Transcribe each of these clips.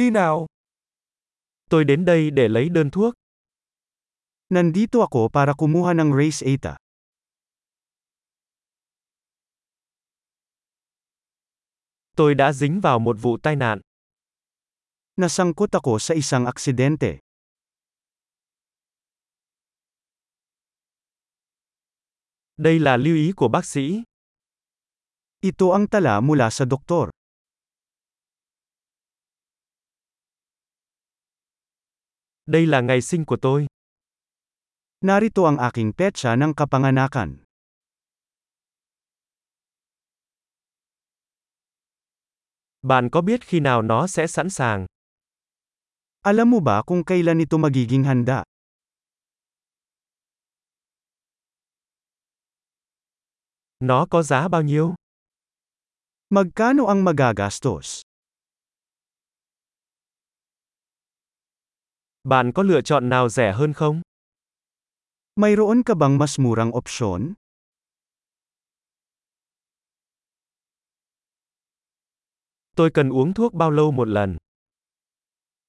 Đi nào. Tôi đến đây để lấy đơn thuốc. Nandito ako para kumuha ng race ATA. Tôi đã dính vào một vụ tai nạn. Nasangkot ako sa isang aksidente. Đây là lưu ý của bác sĩ. Ito ang tala mula sa doktor. Đây là ngày sinh của tôi. Narito ang aking petsa ng kapanganakan. Bạn có biết khi nào nó sẽ sẵn sàng? Alam mo ba kung kailan ito magiging handa? Nó có giá bao nhiêu? Magkano ang magagastos? Bạn có lựa chọn nào rẻ hơn không? Mayroon ka bang mas murang opsyon? Tôi cần uống thuốc bao lâu một lần?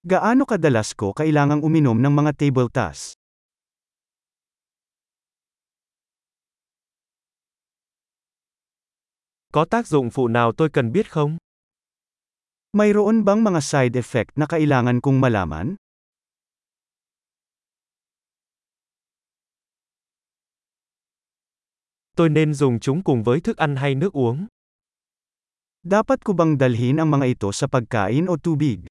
Gaano kadalas ko kailangang uminom ng mga table tas? Có tác dụng phụ nào tôi cần biết không? Mayroon bang mga side effect na kailangan kong malaman? Tôi nên dùng chúng cùng với thức ăn hay nước uống? Dapat ko bang dalhin ang mga ito sa pagkain o tubig?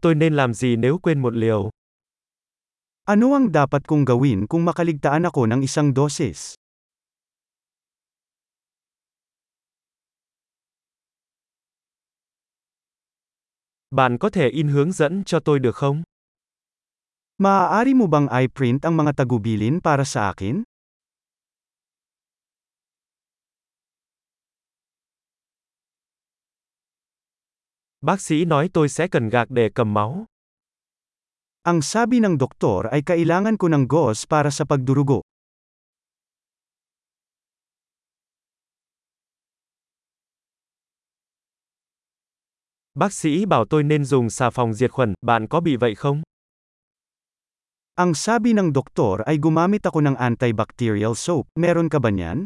Tôi nên làm gì nếu quên một liều? Ano ang dapat kong gawin kung makaligtaan ako ng isang dosis? Bạn có thể in hướng dẫn cho tôi được không? Maaari mo bang i-print ang mga tagubilin para sa akin? Bác sĩ nói tôi sẽ cần gạc để cầm máu. Ang sabi ng doktor ay kailangan ko ng gauze para sa pagdurugo. Bác sĩ bảo tôi nên dùng xà phòng diệt khuẩn, bạn có bị vậy không? Ang sabi ng doktor ay gumamit ako ng antibacterial soap. Meron ka ba niyan?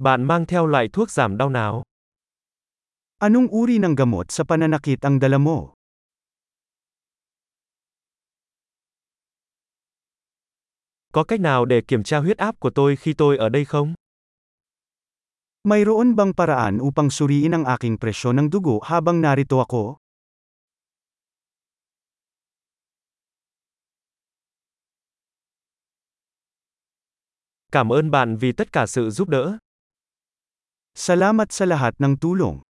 Bạn mang theo loại thuốc giảm đau nào? Anong uri ng gamot sa pananakit ang dala mo? Có cách nào để kiểm tra huyết áp của tôi khi tôi ở đây không? Mayroon bang paraan upang suriin ang aking presyon ng dugo habang narito ako? Cảm ơn bạn vì tất cả sự giúp đỡ. Salamat sa lahat ng tulong.